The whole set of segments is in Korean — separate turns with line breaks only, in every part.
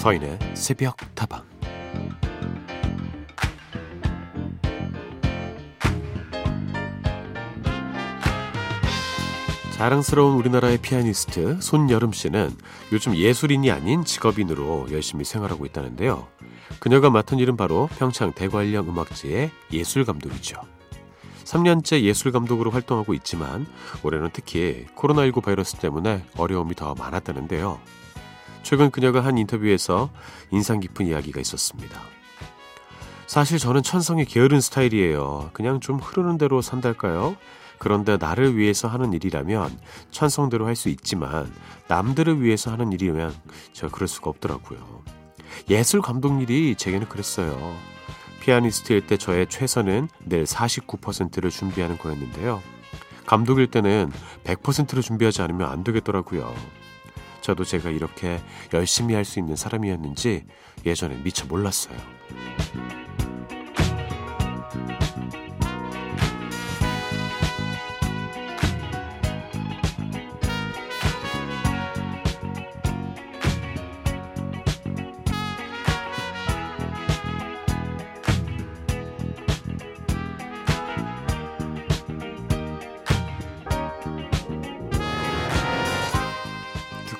서인의 새벽 다방 자랑스러운 우리나라의 피아니스트 손여름 씨는 요즘 예술인이 아닌 직업인으로 열심히 생활하고 있다는데요. 그녀가 맡은 일은 바로 평창 대관령 음악제의 예술 감독이죠. 3년째 예술 감독으로 활동하고 있지만 올해는 특히 코로나19 바이러스 때문에 어려움이 더 많았다는데요. 최근 그녀가 한 인터뷰에서 인상 깊은 이야기가 있었습니다. 사실 저는 천성이 게으른 스타일이에요. 그냥 좀 흐르는 대로 산달까요? 그런데 나를 위해서 하는 일이라면 천성대로 할 수 있지만 남들을 위해서 하는 일이면 제가 그럴 수가 없더라고요. 예술 감독 일이 제게는 그랬어요. 피아니스트일 때 저의 최선은 늘 49%를 준비하는 거였는데요. 감독일 때는 100%를 준비하지 않으면 안 되겠더라고요. 저도 제가 이렇게 열심히 할 수 있는 사람이었는지 예전에 미처 몰랐어요.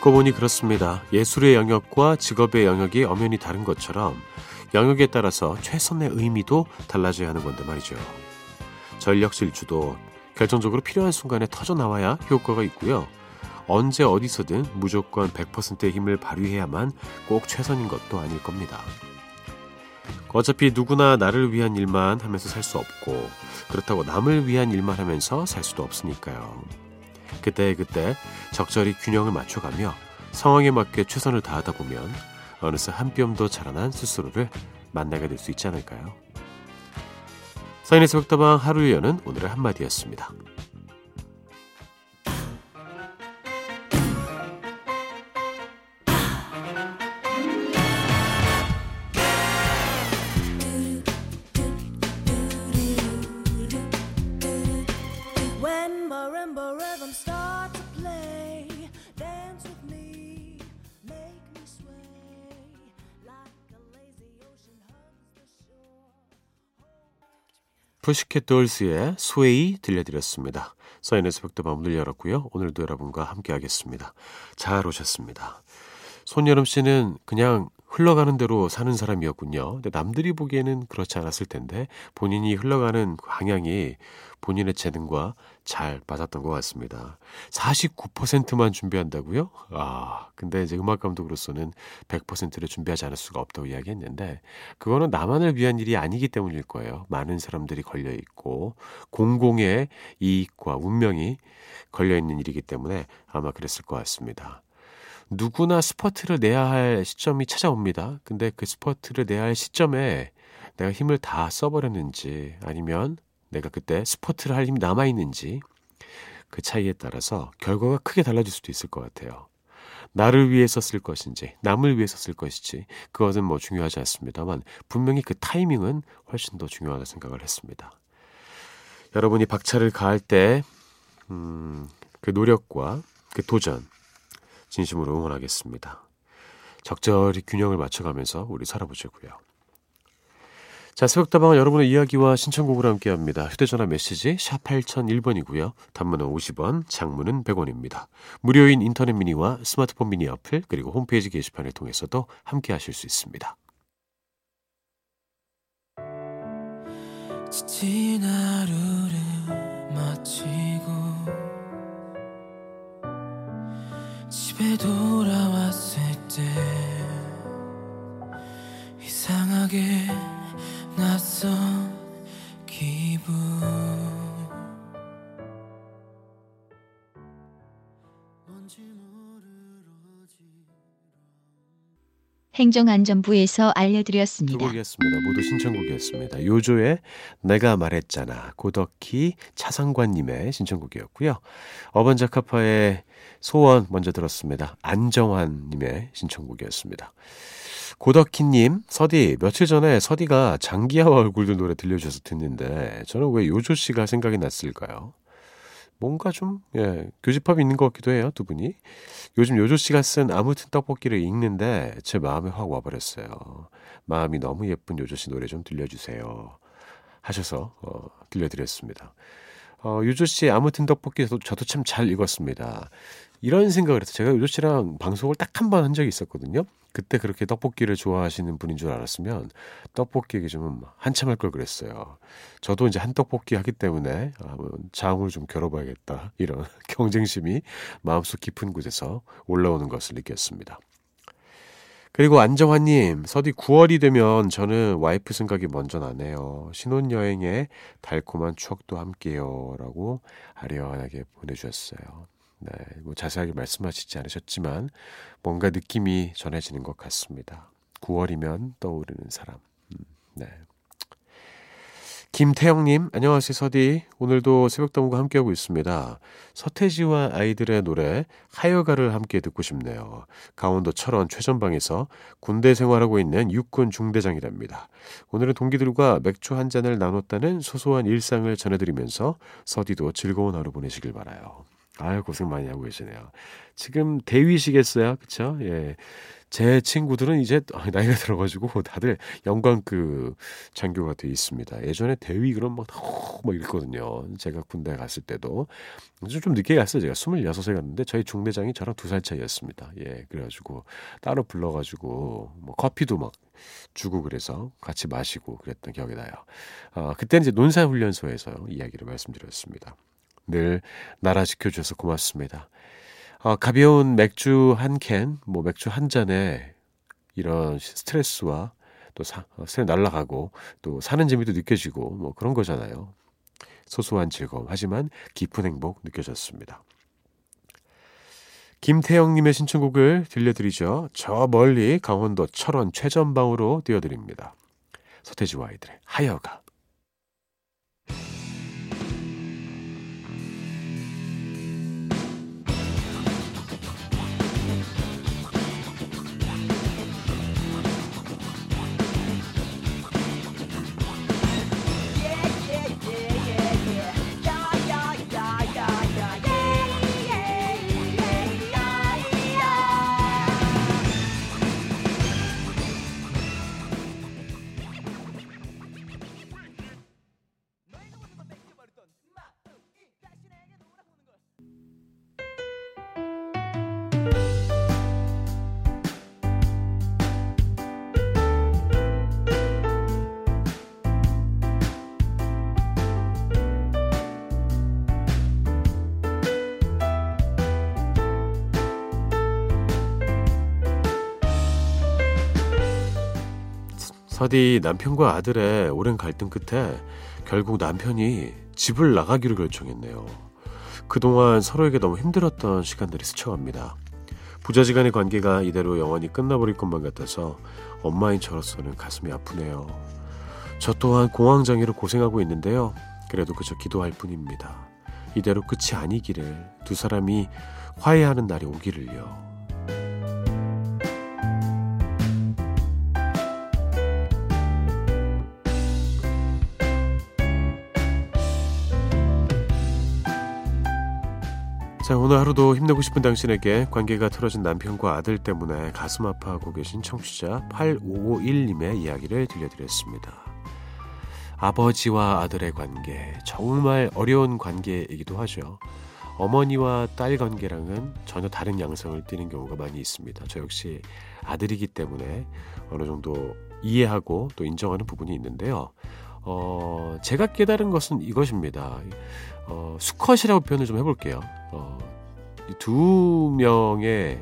듣고 보니 그렇습니다. 예술의 영역과 직업의 영역이 엄연히 다른 것처럼 영역에 따라서 최선의 의미도 달라져야 하는 건데 말이죠. 전력 질주도 결정적으로 필요한 순간에 터져 나와야 효과가 있고요. 언제 어디서든 무조건 100%의 힘을 발휘해야만 꼭 최선인 것도 아닐 겁니다. 어차피 누구나 나를 위한 일만 하면서 살 수 없고 그렇다고 남을 위한 일만 하면서 살 수도 없으니까요. 그때 그때 적절히 균형을 맞춰가며 상황에 맞게 최선을 다하다 보면 어느새 한 뼘 더 자라난 스스로를 만나게 될 수 있지 않을까요? 사인의 새벽다방 하루의 여는 오늘의 한마디였습니다. 푸시켓 돌스의 스웨이 들려드렸습니다. 서인의 새벽다방 문을 열었고요. 오늘도 여러분과 함께 하겠습니다. 잘 오셨습니다. 손여름 씨는 그냥 흘러가는 대로 사는 사람이었군요. 근데 남들이 보기에는 그렇지 않았을 텐데 본인이 흘러가는 방향이 본인의 재능과 잘 맞았던 것 같습니다. 49%만 준비한다고요? 아, 근데 이제 음악 감독으로서는 100%를 준비하지 않을 수가 없다고 이야기했는데 그거는 나만을 위한 일이 아니기 때문일 거예요. 많은 사람들이 걸려 있고 공공의 이익과 운명이 걸려 있는 일이기 때문에 아마 그랬을 것 같습니다. 누구나 스퍼트를 내야 할 시점이 찾아옵니다. 근데 그 스퍼트를 내야 할 시점에 내가 힘을 다 써버렸는지 아니면 내가 그때 스퍼트를 할 힘이 남아있는지 그 차이에 따라서 결과가 크게 달라질 수도 있을 것 같아요. 나를 위해서 쓸 것인지 남을 위해서 쓸 것인지 그것은 뭐 중요하지 않습니다만 분명히 그 타이밍은 훨씬 더 중요하다 생각을 했습니다. 여러분이 박차를 가할 때 음, 그 노력과 그 도전 진심으로 응원하겠습니다. 적절히 균형을 맞춰가면서 우리 살아보자고요. 자, 새벽다방은 여러분의 이야기와 신청곡을 함께합니다. 휴대전화 메시지 샵 8001번이고요. 단문은 50원, 장문은 100원입니다. 무료인 인터넷 미니와 스마트폰 미니 어플 그리고 홈페이지 게시판을 통해서도 함께하실 수 있습니다.
지친 하루를 마치고 집에 돌아왔을 때 이상하게 낯선 기분
행정안전부에서 알려드렸습니다.
두 곡이었습니다. 모두 신청곡이었습니다. 요조의 내가 말했잖아. 고덕희 차상관님의 신청곡이었고요. 어반자카파의 소원 먼저 들었습니다. 안정환님의 신청곡이었습니다. 고덕희님, 서디, 며칠 전에 서디가 장기하와 얼굴들 노래 들려주셔서 듣는데, 저는 왜 요조 씨가 생각이 났을까요? 뭔가 좀, 예, 교집합이 있는 것 같기도 해요, 두 분이. 요즘 요조 씨가 쓴 아무튼 떡볶이를 읽는데 제 마음에 확 와버렸어요. 마음이 너무 예쁜 요조 씨 노래 좀 들려주세요. 하셔서, 어, 들려드렸습니다. 어, 요조 씨 아무튼 떡볶이 저도, 저도 참잘 읽었습니다. 이런 생각을 해서 제가 요조 씨랑 방송을 딱 한 번 한 적이 있었거든요. 그때 그렇게 떡볶이를 좋아하시는 분인 줄 알았으면 떡볶이 얘기 좀 한참 할 걸 그랬어요. 저도 이제 한 떡볶이 하기 때문에 장을 좀 겨뤄봐야겠다 이런 경쟁심이 마음속 깊은 곳에서 올라오는 것을 느꼈습니다. 그리고 안정환님, 서디 9월이 되면 저는 와이프 생각이 먼저 나네요. 신혼여행에 달콤한 추억도 함께요. 라고 아련하게 보내주셨어요. 네, 뭐 자세하게 말씀하시지 않으셨지만 뭔가 느낌이 전해지는 것 같습니다. 9월이면 떠오르는 사람. 음, 네. 김태영님, 안녕하세요, 서디. 오늘도 새벽동과 함께하고 있습니다. 서태지와 아이들의 노래, 하여가를 함께 듣고 싶네요. 강원도 철원 최전방에서 군대 생활하고 있는 육군 중대장이랍니다. 오늘은 동기들과 맥주 한 잔을 나눴다는 소소한 일상을 전해드리면서 서디도 즐거운 하루 보내시길 바라요. 아유, 고생 많이 하고 계시네요. 지금 대위시겠어요? 그쵸? 예. 제 친구들은 이제 나이가 들어가지고 다들 영광그 장교가 돼 있습니다. 예전에 대위 그런 막, 막 이랬거든요. 제가 군대 갔을 때도. 좀 늦게 갔어요. 제가 26에 갔는데 저희 중대장이 저랑 두 살 차이였습니다. 예. 그래가지고 따로 불러가지고 뭐 커피도 막 주고 그래서 같이 마시고 그랬던 기억이 나요. 어, 그때는 이제 논사훈련소에서 이야기를 말씀드렸습니다. 늘 나라 지켜주셔서 고맙습니다. 어, 가벼운 맥주 한 캔, 뭐 맥주 한 잔에 이런 스트레스와 또 사, 어, 스트레스 날라가고 또 사는 재미도 느껴지고 뭐 그런 거잖아요. 소소한 즐거움 하지만 깊은 행복 느껴졌습니다. 김태영님의 신청곡을 들려드리죠. 저 멀리 강원도 철원 최전방으로 띄워드립니다. 서태지와 아이들의 하여가. 서디 남편과 아들의 오랜 갈등 끝에 결국 남편이 집을 나가기로 결정했네요. 그동안 서로에게 너무 힘들었던 시간들이 스쳐갑니다. 부자지간의 관계가 이대로 영원히 끝나버릴 것만 같아서 엄마인 저로서는 가슴이 아프네요. 저 또한 공황장애로 고생하고 있는데요. 그래도 그저 기도할 뿐입니다. 이대로 끝이 아니기를 두 사람이 화해하는 날이 오기를요. 자, 오늘 하루도 힘내고 싶은 당신에게 관계가 틀어진 남편과 아들 때문에 가슴 아파하고 계신 청취자 8551님의 이야기를 들려드렸습니다. 아버지와 아들의 관계, 정말 어려운 관계이기도 하죠. 어머니와 딸 관계랑은 전혀 다른 양상을 띠는 경우가 많이 있습니다. 저 역시 아들이기 때문에 어느 정도 이해하고 또 인정하는 부분이 있는데요. 어, 제가 깨달은 것은 이것입니다. 어, 수컷이라고 표현을 좀 해볼게요. 어, 두 명의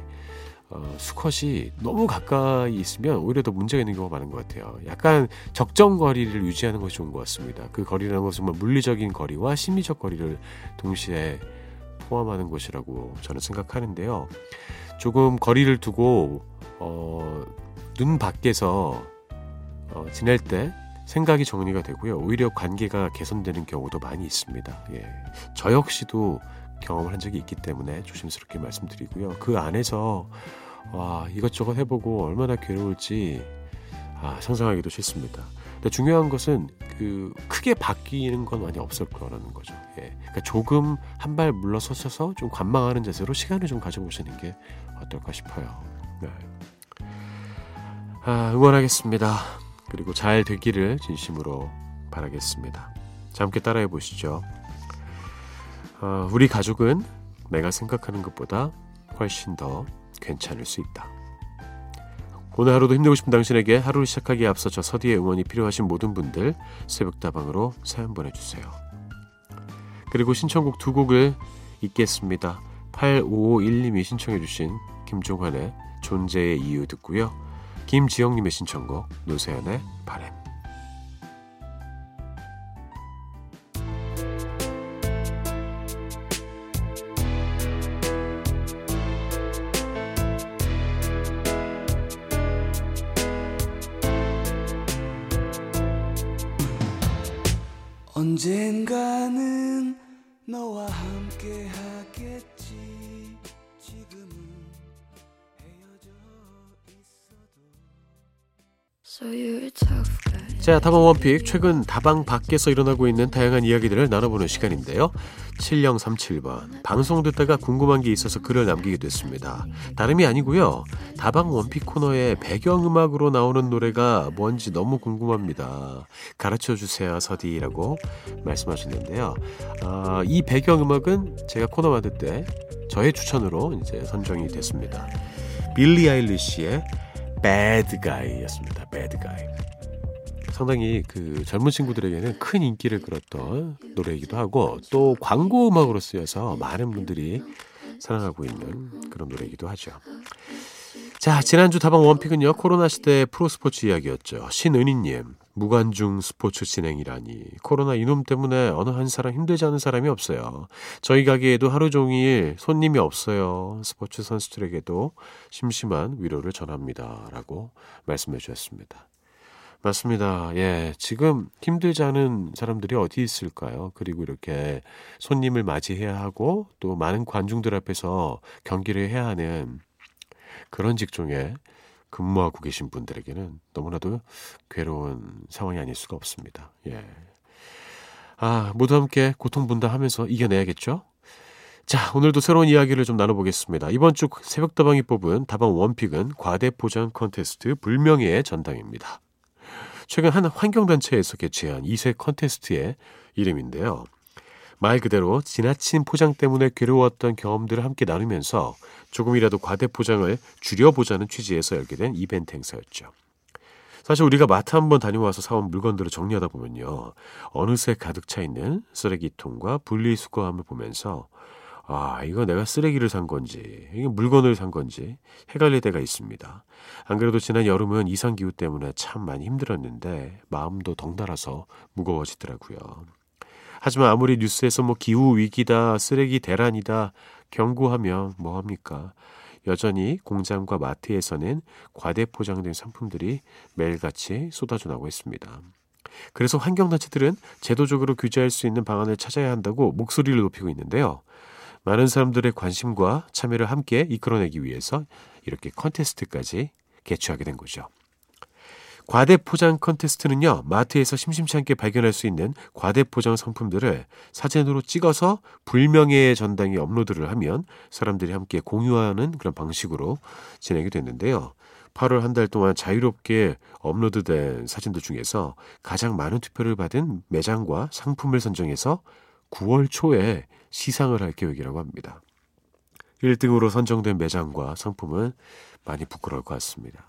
어, 수컷이 너무 가까이 있으면 오히려 더 문제가 있는 경우가 많은 것 같아요. 약간 적정 거리를 유지하는 것이 좋은 것 같습니다. 그 거리라는 것은 뭐 물리적인 거리와 심리적 거리를 동시에 포함하는 것이라고 저는 생각하는데요. 조금 거리를 두고 어, 눈 밖에서 어, 지낼 때 생각이 정리가 되고요. 오히려 관계가 개선되는 경우도 많이 있습니다. 예. 저 역시도 경험을 한 적이 있기 때문에 조심스럽게 말씀드리고요. 그 안에서 와 이것저것 해보고 얼마나 괴로울지 아, 상상하기도 싫습니다. 근데 중요한 것은 그 크게 바뀌는 건 많이 없을 거라는 거죠. 예. 그러니까 조금 한 발 물러서셔서 좀 관망하는 자세로 시간을 좀 가져보시는 게 어떨까 싶어요. 네. 아, 응원하겠습니다. 그리고 잘 되기를 진심으로 바라겠습니다. 자, 함께 따라해 보시죠. 어, 우리 가족은 내가 생각하는 것보다 훨씬 더 괜찮을 수 있다. 오늘 하루도 힘내고 싶은 당신에게 하루를 시작하기에 앞서 저 서디의 응원이 필요하신 모든 분들 새벽다방으로 사연 보내주세요. 그리고 신청곡 두 곡을 읽겠습니다. 8551님이 신청해주신 김종환의 존재의 이유 듣고요. 김지영님의 신청곡 노세연의 바램
언젠가
자, 다방 원픽 최근 다방 밖에서 일어나고 있는 다양한 이야기들을 나눠보는 시간인데요. 7037번 방송 듣다가 궁금한 게 있어서 글을 남기게 됐습니다. 다름이 아니고요. 다방 원픽 코너에 배경음악으로 나오는 노래가 뭔지 너무 궁금합니다. 가르쳐 주세요, 서디라고 말씀하셨는데요. 아, 이 배경음악은 제가 코너 만들 때 저의 추천으로 이제 선정이 됐습니다. 빌리 아일리시의 Bad Guy였습니다. Bad Guy. 상당히 그 젊은 친구들에게는 큰 인기를 끌었던 노래이기도 하고 또 광고 음악으로 쓰여서 많은 분들이 사랑하고 있는 그런 노래이기도 하죠. 자, 지난주 다방 원픽은요, 코로나 시대 프로스포츠 이야기였죠. 신은희님, 무관중 스포츠 진행이라니. 코로나 이놈 때문에 어느 한 사람 힘들지 않은 사람이 없어요. 저희 가게에도 하루 종일 손님이 없어요. 스포츠 선수들에게도 심심한 위로를 전합니다. 라고 말씀해 주셨습니다. 맞습니다. 예. 지금 힘들지 않은 사람들이 어디 있을까요? 그리고 이렇게 손님을 맞이해야 하고 또 많은 관중들 앞에서 경기를 해야 하는 그런 직종에 근무하고 계신 분들에게는 너무나도 괴로운 상황이 아닐 수가 없습니다. 예. 아, 모두 함께 고통 분담하면서 이겨내야겠죠? 자, 오늘도 새로운 이야기를 좀 나눠보겠습니다. 이번 주 새벽다방이 뽑은 다방 one pick은 과대포장 컨테스트 불명예의 전당입니다. 최근 한 환경단체에서 개최한 이색 컨테스트의 이름인데요. 말 그대로 지나친 포장 때문에 괴로웠던 경험들을 함께 나누면서 조금이라도 과대 포장을 줄여보자는 취지에서 열게 된 이벤트 행사였죠. 사실 우리가 마트 한번 다녀와서 사온 물건들을 정리하다 보면요. 어느새 가득 차 있는 쓰레기통과 분리수거함을 보면서 아, 이거 내가 쓰레기를 산 건지, 이게 물건을 산 건지 헷갈릴 때가 있습니다. 안 그래도 지난 여름은 이상기후 때문에 참 많이 힘들었는데 마음도 덩달아서 무거워지더라고요. 하지만 아무리 뉴스에서 뭐 기후 위기다, 쓰레기 대란이다 경고하면 뭐 합니까? 여전히 공장과 마트에서는 과대 포장된 상품들이 매일같이 쏟아져 나오고 있습니다. 그래서 환경단체들은 제도적으로 규제할 수 있는 방안을 찾아야 한다고 목소리를 높이고 있는데요. 많은 사람들의 관심과 참여를 함께 이끌어내기 위해서 이렇게 컨테스트까지 개최하게 된 거죠. 과대 포장 컨테스트는요, 마트에서 심심치 않게 발견할 수 있는 과대 포장 상품들을 사진으로 찍어서 불명예의 전당에 업로드를 하면 사람들이 함께 공유하는 그런 방식으로 진행이 됐는데요. 8월 한 달 동안 자유롭게 업로드된 사진들 중에서 가장 많은 투표를 받은 매장과 상품을 선정해서 9월 초에 시상을 할 계획이라고 합니다. 1등으로 선정된 매장과 상품은 많이 부끄러울 것 같습니다.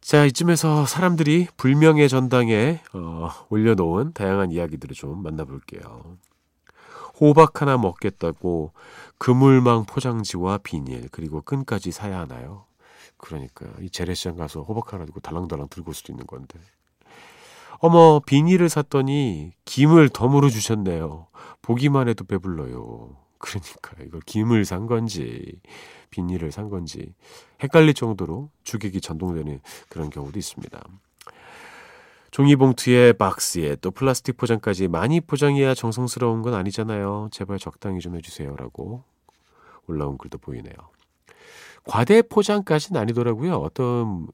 자, 이쯤에서 사람들이 불명예 전당에 어, 올려놓은 다양한 이야기들을 좀 만나볼게요. 호박 하나 먹겠다고 그물망 포장지와 비닐 그리고 끈까지 사야 하나요? 그러니까 이 재래시장 가서 호박 하나 들고 달랑달랑 들고 올 수도 있는 건데. 어머 비닐을 샀더니 김을 덤으로 주셨네요. 보기만 해도 배불러요. 그러니까 이걸 김을 산 건지 비닐을 산 건지 헷갈릴 정도로 주객이 전동되는 그런 경우도 있습니다. 종이봉투에 박스에 또 플라스틱 포장까지 많이 포장해야 정성스러운 건 아니잖아요. 제발 적당히 좀 해주세요라고 올라온 글도 보이네요. 과대 포장까지는 아니더라고요. 어떤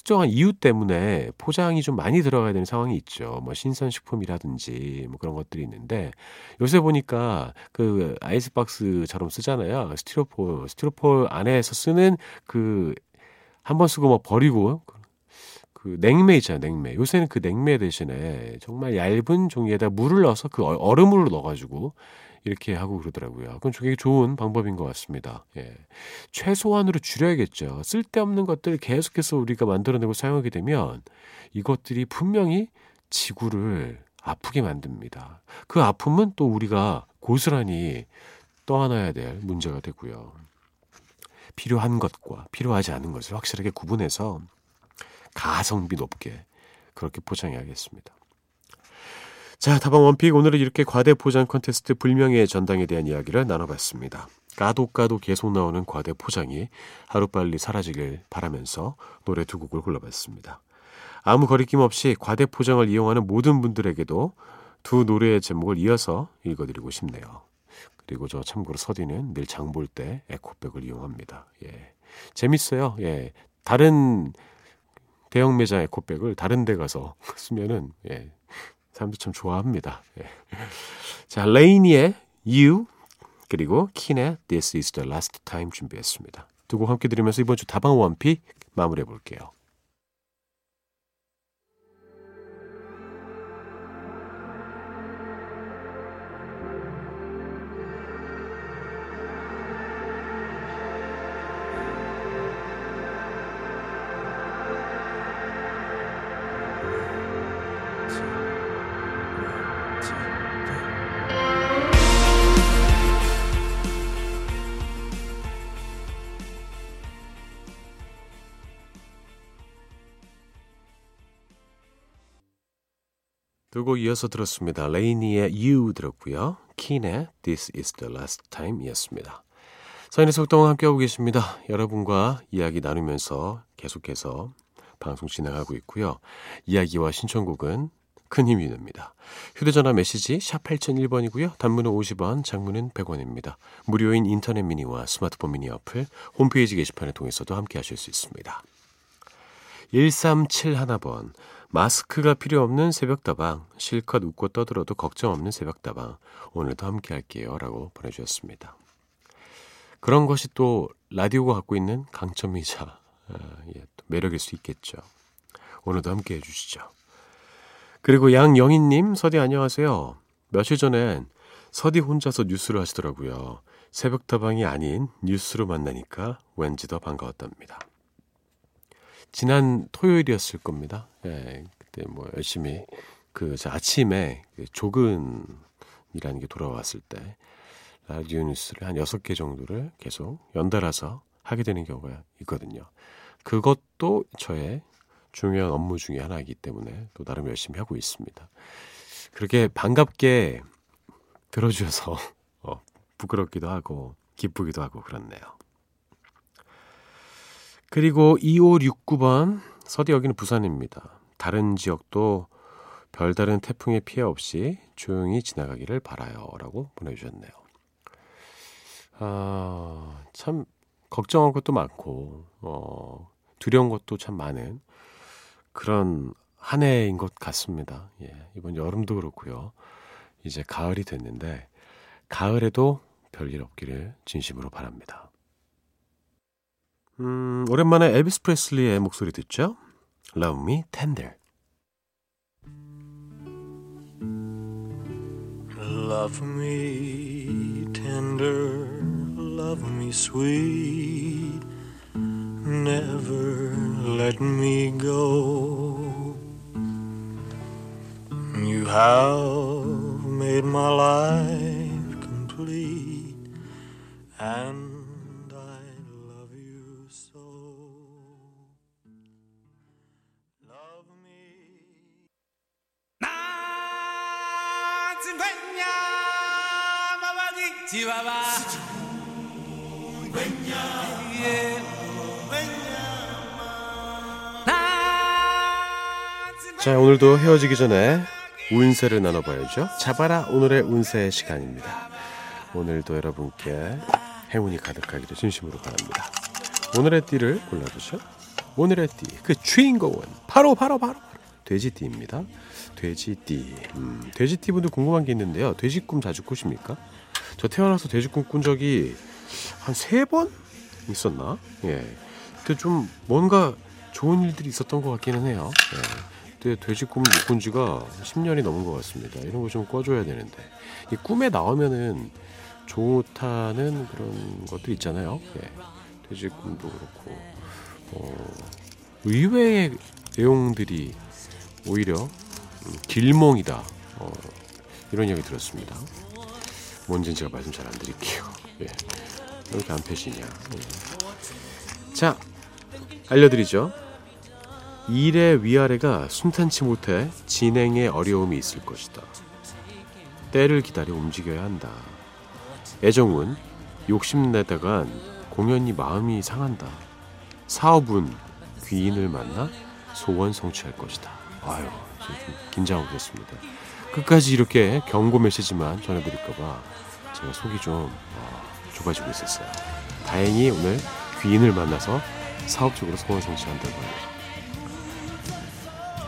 특정한 이유 때문에 포장이 좀 많이 들어가야 되는 상황이 있죠. 뭐 신선식품이라든지 뭐 그런 것들이 있는데 요새 보니까 그 아이스박스처럼 쓰잖아요. 스티로폴, 스티로폴 안에서 쓰는 그 한 번 쓰고 막 버리고 그 냉매 있잖아요, 냉매. 요새는 그 냉매 대신에 정말 얇은 종이에다 물을 넣어서 그 얼- 얼음으로 넣어가지고 이렇게 하고 그러더라고요. 그건 되게 좋은 방법인 것 같습니다. 예. 최소한으로 줄여야겠죠. 쓸데없는 것들 계속해서 우리가 만들어내고 사용하게 되면 이것들이 분명히 지구를 아프게 만듭니다. 그 아픔은 또 우리가 고스란히 떠안아야 될 문제가 되고요. 필요한 것과 필요하지 않은 것을 확실하게 구분해서 가성비 높게 그렇게 포장해야겠습니다. 자, 다방 원픽 오늘은 이렇게 과대 포장 콘테스트 불명예의 전당에 대한 이야기를 나눠봤습니다. 까도 까도 계속 나오는 과대 포장이 하루빨리 사라지길 바라면서 노래 두 곡을 골라봤습니다. 아무 거리낌 없이 과대 포장을 이용하는 모든 분들에게도 두 노래의 제목을 이어서 읽어드리고 싶네요. 그리고 저 참고로 서디는 늘 장 볼 때 에코백을 이용합니다. 예. 재밌어요. 예. 다른 대형 매장 에코백을 다른 데 가서 쓰면은 예. 사람들 참 좋아합니다. 예. 자, 레이니의 You 그리고 킨의 This is the last time 준비했습니다. 두 곡 함께 들으면서 이번 주 다방 원픽 마무리해 볼게요. 두 곡 이어서 들었습니다. 레이니의 You 들었고요. 킨의 This is the last time 이었습니다. 사인의 속동을 함께하고 계십니다. 여러분과 이야기 나누면서 계속해서 방송 진행하고 있고요. 이야기와 신청곡은 큰 힘이 됩니다. 휴대전화 메시지 샵 8001번이고요. 단문은 50원, 장문은 100원입니다. 무료인 인터넷 미니와 스마트폰 미니 어플, 홈페이지 게시판을 통해서도 함께 하실 수 있습니다. 1371번 마스크가 필요 없는 새벽다방 실컷 웃고 떠들어도 걱정 없는 새벽다방 오늘도 함께 할게요 라고 보내주셨습니다. 그런 것이 또 라디오가 갖고 있는 강점이자 아, 예, 또 매력일 수 있겠죠. 오늘도 함께 해주시죠. 그리고 양영희님 서디 안녕하세요. 며칠 전엔 서디 혼자서 뉴스를 하시더라고요. 새벽다방이 아닌 뉴스로 만나니까 왠지 더 반가웠답니다. 지난 토요일이었을 겁니다. 예, 그때 뭐 열심히 그저 아침에 그 조근이라는 게 돌아왔을 때 라디오 뉴스를 한 여섯 개 정도를 계속 연달아서 하게 되는 경우가 있거든요. 그것도 저의 중요한 업무 중에 하나이기 때문에 또 나름 열심히 하고 있습니다. 그렇게 반갑게 들어주셔서 어, 부끄럽기도 하고 기쁘기도 하고 그렇네요. 그리고 2569번 서디 여기는 부산입니다. 다른 지역도 별다른 태풍의 피해 없이 조용히 지나가기를 바라요. 라고 보내주셨네요. 아, 참, 걱정한 것도 많고, 어, 두려운 것도 참 많은 그런 한 해인 것 같습니다. 예, 이번 여름도 그렇고요. 이제 가을이 됐는데, 가을에도 별일 없기를 진심으로 바랍니다. 음, 오랜만에 엘비스 프레슬리의 목소리 듣죠? Love Me Tender.
Love me tender, love me sweet, never let me go. You have made my life complete, and
자, 오늘도 헤어지기 전에 운세를 나눠봐야죠. 잡아라 오늘의 운세 시간입니다. 오늘도 여러분께 행운이 가득하기를 진심으로 바랍니다. 오늘의 띠를 골라주죠. 오늘의 띠, 그 주인공은 바로 바로 바로 돼지띠입니다. 돼지띠. 음, 돼지띠 분들 궁금한 게 있는데요. 돼지 꿈 자주 꾸십니까? 저 태어나서 돼지 꿈 꾼 적이 한 세 번 있었나? 예. 그좀 뭔가 좋은 일들이 있었던 것 같기는 해요. 예. 근데 돼지 꿈을 못 꾼 지가 10년이 넘은 것 같습니다. 이런 거 좀 꿔줘야 되는데. 이 꿈에 나오면은 좋다는 그런 것들 있잖아요. 예. 돼지 꿈도 그렇고, 어, 의외의 내용들이 오히려 음, 길몽이다. 어, 이런 이야기 들었습니다. 뭔지는 제가 말씀 잘 안 드릴게요. 예. 왜 이렇게 안 펴시냐. 예. 자, 알려드리죠. 일의 위아래가 순탄치 못해 진행에 어려움이 있을 것이다. 때를 기다려 움직여야 한다. 애정은 욕심내다간 공연히 마음이 상한다. 사업은 귀인을 만나 소원 성취할 것이다. 아유, 좀 긴장하고 있습니다. 끝까지 이렇게 경고 메시지만 전해드릴까봐 제가 속이 좀 어, 좁아지고 있었어요. 다행히 오늘 귀인을 만나서 사업적으로 소원 성취한다고 하네요.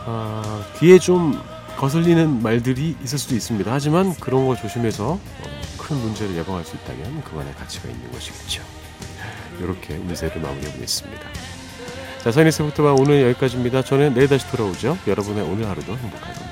아, 귀에 좀 거슬리는 말들이 있을 수도 있습니다. 하지만 그런 거 조심해서 어, 큰 문제를 예방할 수 있다면 그만의 가치가 있는 것이겠죠. 이렇게 운세를 마무리해 보겠습니다. 자, 사인의 세부터만 오늘 여기까지입니다. 저는 내일 다시 돌아오죠. 여러분의 오늘 하루도 겁니다.